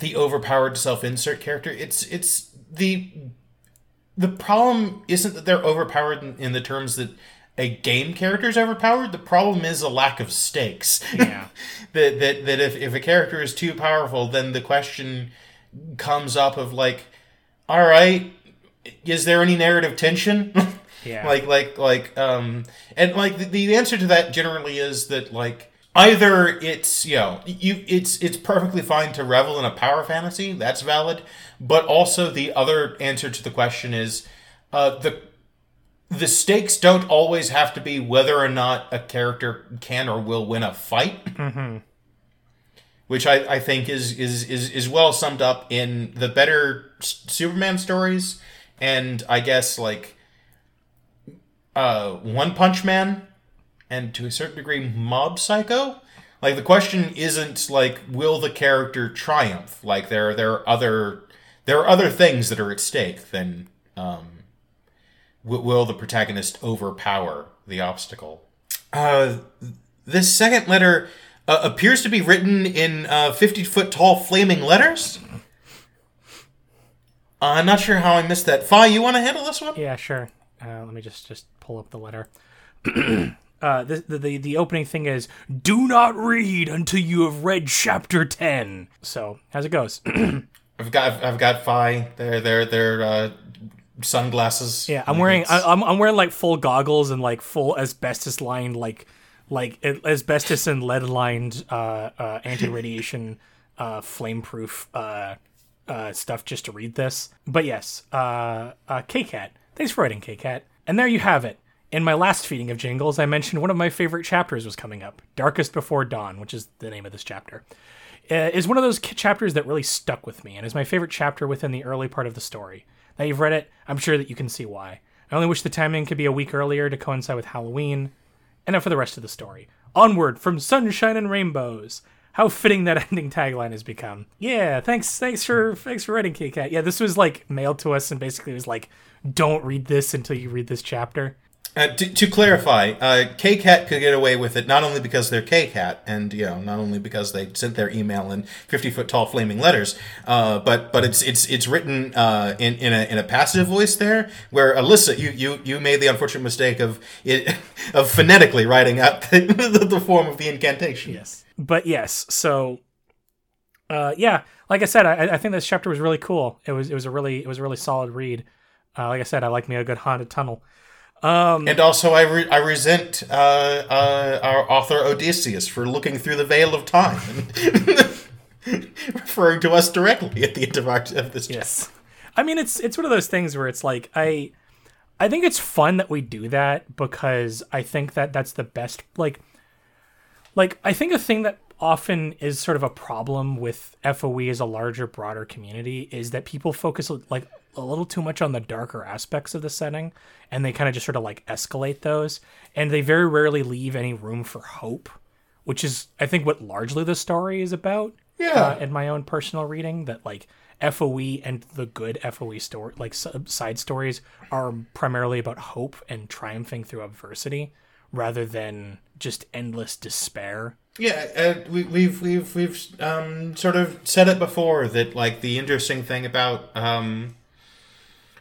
the overpowered self-insert character. It's it's the the problem isn't that they're overpowered in, in the terms that a game character is overpowered. The problem is a lack of stakes. Yeah. [laughs] that that that if, if a character is too powerful, then the question comes up of like, all right, is there any narrative tension? [laughs] Yeah. like like like um and like the, the answer to that generally is that like either it's you know you it's it's perfectly fine to revel in a power fantasy that's valid but also the other answer to the question is uh the the stakes don't always have to be whether or not a character can or will win a fight which I, I think is, is is is well summed up in the better S- superman stories and i guess like uh one punch man and to a certain degree mob psycho? Like the question isn't like will the character triumph? Like there there are other there are other things that are at stake than um will the protagonist overpower the obstacle? Uh this second letter uh, appears to be written in uh, 50 foot tall flaming letters uh, i'm not sure how i missed that fi you want to handle this one Yeah, sure. Uh, let me just just pull up the letter. [clears throat] uh, the, the the opening thing is "Do not read until you have read chapter 10." So, how's it goes? [clears throat] I've got I've got Fi. Their their their uh, sunglasses. yeah, I'm wearing I, I'm I'm wearing like full goggles and like full asbestos lined like like asbestos and lead lined uh, uh, anti radiation uh, flame proof uh, uh, stuff just to read this. But yes, uh, uh, KCAT. Thanks for writing, KCAT. And there you have it. In my last feeding of jingles, I mentioned one of my favorite chapters was coming up Darkest Before Dawn, which is the name of this chapter. Uh, is one of those chapters that really stuck with me and is my favorite chapter within the early part of the story. Now you've read it, I'm sure that you can see why. I only wish the timing could be a week earlier to coincide with Halloween. And now for the rest of the story. Onward from sunshine and rainbows. How fitting that [laughs] ending tagline has become. Yeah, thanks, thanks for, thanks for writing, KCat. Yeah, this was like mailed to us and basically was like, don't read this until you read this chapter. Uh, to, to clarify, uh, KCAT could get away with it not only because they're KCAT, and you know, not only because they sent their email in fifty foot tall flaming letters, uh, but but it's it's it's written uh, in in a, in a passive voice there. Where Alyssa, you, you you made the unfortunate mistake of it [laughs] of phonetically writing out [laughs] the, the form of the incantation. Yes. But yes, so uh, yeah, like I said, I, I think this chapter was really cool. It was it was a really it was a really solid read. Uh, like I said, I like me a good haunted tunnel. Um, And also, I, re- I resent uh, uh, our author Odysseus for looking through the veil of time, and [laughs] referring to us directly at the end of, our, of this. Yes. I mean, it's it's one of those things where it's like I I think it's fun that we do that because I think that that's the best like like I think a thing that often is sort of a problem with FOE as a larger broader community is that people focus like a little too much on the darker aspects of the setting and they kind of just sort of like escalate those and they very rarely leave any room for hope which is I think what largely the story is about Yeah. uh, in my own personal reading that like FOE and the good FOE story like side stories are primarily about hope and triumphing through adversity rather than just endless despair. Yeah, uh, we, we've we've we've um, sort of said it before that like the interesting thing about um,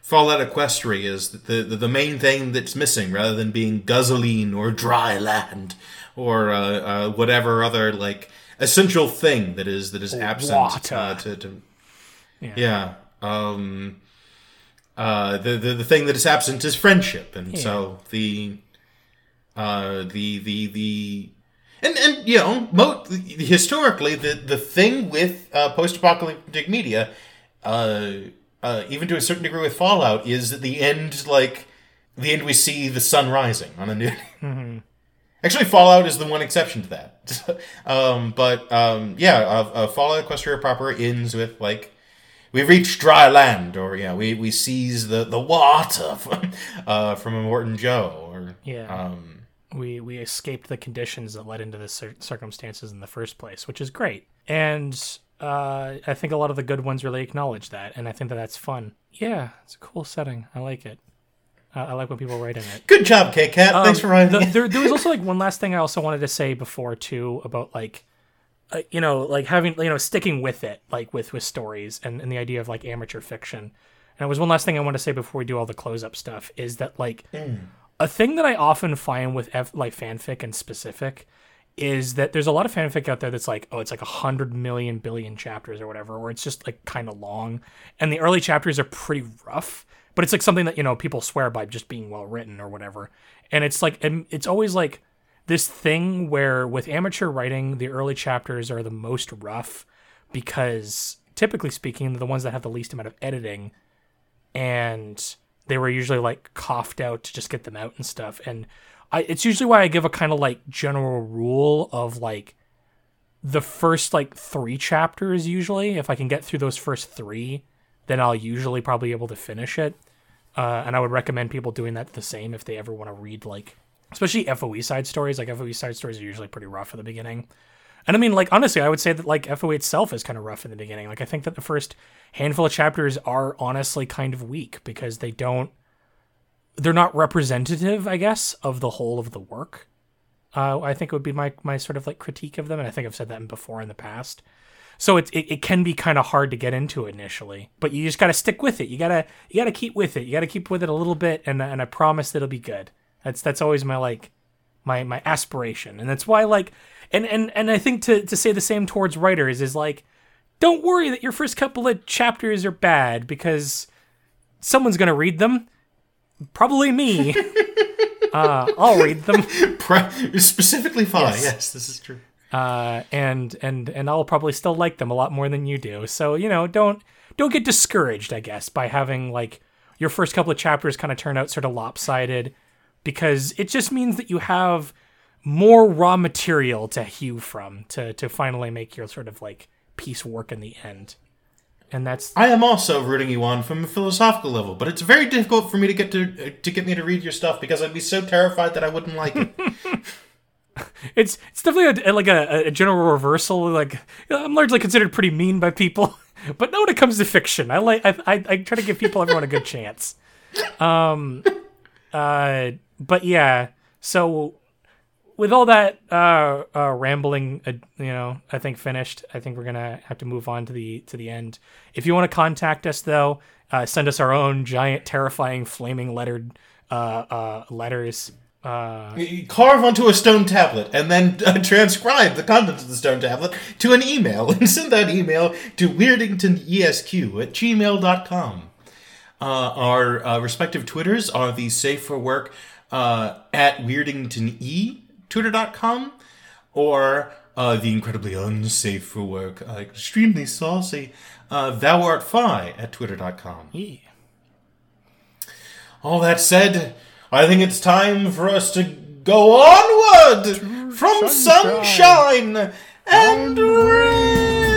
Fallout Equestria is that the, the the main thing that's missing, rather than being guzzoline or dry land or uh, uh, whatever other like essential thing that is that is absent water. uh, to, to yeah. Um, uh, the, the the thing that is absent is friendship, and so the uh, the the the and and you know mo- historically the the thing with uh, post-apocalyptic media uh, uh, even to a certain degree with fallout is that the end like the end we see the sun rising on a new [laughs] Actually, Fallout is the one exception to that. [laughs] um, but um, yeah, uh, uh, Fallout Equestria proper ends with like we reach dry land, or yeah, we, we seize the, the water [laughs] from uh, from Immortan Joe, or Yeah. um, we we escaped the conditions that led into the cir- circumstances in the first place, which is great. And uh, I think a lot of the good ones really acknowledge that, and I think that that's fun. Yeah, it's a cool setting. I like it. Uh, I like when people write in it. good job, K Cat. Thanks for writing. Um, The- there, there was also like one last thing I also wanted to say before too about like, uh, you know, like having you know sticking with it like with with stories and, and the idea of like amateur fiction. And it was one last thing I want to say before we do all the close up stuff is that like a thing that I often find with F, like fanfic and specific is that there's a lot of fanfic out there that's like oh it's like a hundred million billion chapters or whatever or it's just like kind of long. And the early chapters are pretty rough but it's like something that you know people swear by just being well written or whatever. And it's like and it's always like this thing where with amateur writing the early chapters are the most rough because typically speaking they're the ones that have the least amount of editing. And they were usually like coughed out to just get them out and stuff. And I, it's usually why i give a kind of like general rule of like the first like three chapters usually if i can get through those first three then i'll usually probably be able to finish it. Uh, and i would recommend people doing that the same if they ever want to read like especially foe side stories. Like foe side stories are usually pretty rough at the beginning and I mean, like honestly, I would say that like FOA itself is kind of rough in the beginning. Like I think that the first handful of chapters are honestly kind of weak because they don't they're not representative, I guess, of the whole of the work. Uh, I think it would be my my sort of like critique of them, and I think I've said that before in the past. So it, it, it can be kind of hard to get into initially, but you just got to stick with it. You gotta you gotta keep with it. You gotta keep with it a little bit, and and I promise that it'll be good. That's that's always my like my my aspiration, and that's why like and and and I think to to say the same towards writers is like, don't worry that your first couple of chapters are bad because someone's gonna read them, probably me. [laughs] uh, I'll read them. [laughs] Specifically fine. Yes. Yes. this is true. uh, and and and I'll probably still like them a lot more than you do. So you know, don't don't get discouraged, I guess, by having like your first couple of chapters kind of turn out sort of lopsided, because it just means that you have more raw material to hew from to to finally make your sort of like piece work in the end. And that's I am also rooting you on from a philosophical level, but it's very difficult for me to get to to get me to read your stuff because I'd be so terrified that I wouldn't like it. [laughs] it's it's definitely a, like a, a general reversal. Like I'm largely considered pretty mean by people, [laughs] but not when it comes to fiction. I like I, I, I try to give people everyone a good chance. Um, uh, but yeah. So with all that uh, uh rambling, uh, you know, I think finished. I think we're gonna have to move on to the to the end. If you want to contact us though, uh, send us our own giant, terrifying, flaming lettered uh, uh, letters. Carve onto a stone tablet and then [laughs] transcribe the contents of the stone tablet to an email [laughs] and send that email to weirdingtonesq at gmail.com. Uh, our respective Twitters are the Safe for Work at weirdingtone, twitter.com, or uh, the incredibly unsafe for work, uh, extremely saucy, uh, thou art fi at twitter.com. yeah. All that said, I think it's time for us to go onward from sunshine, and rain.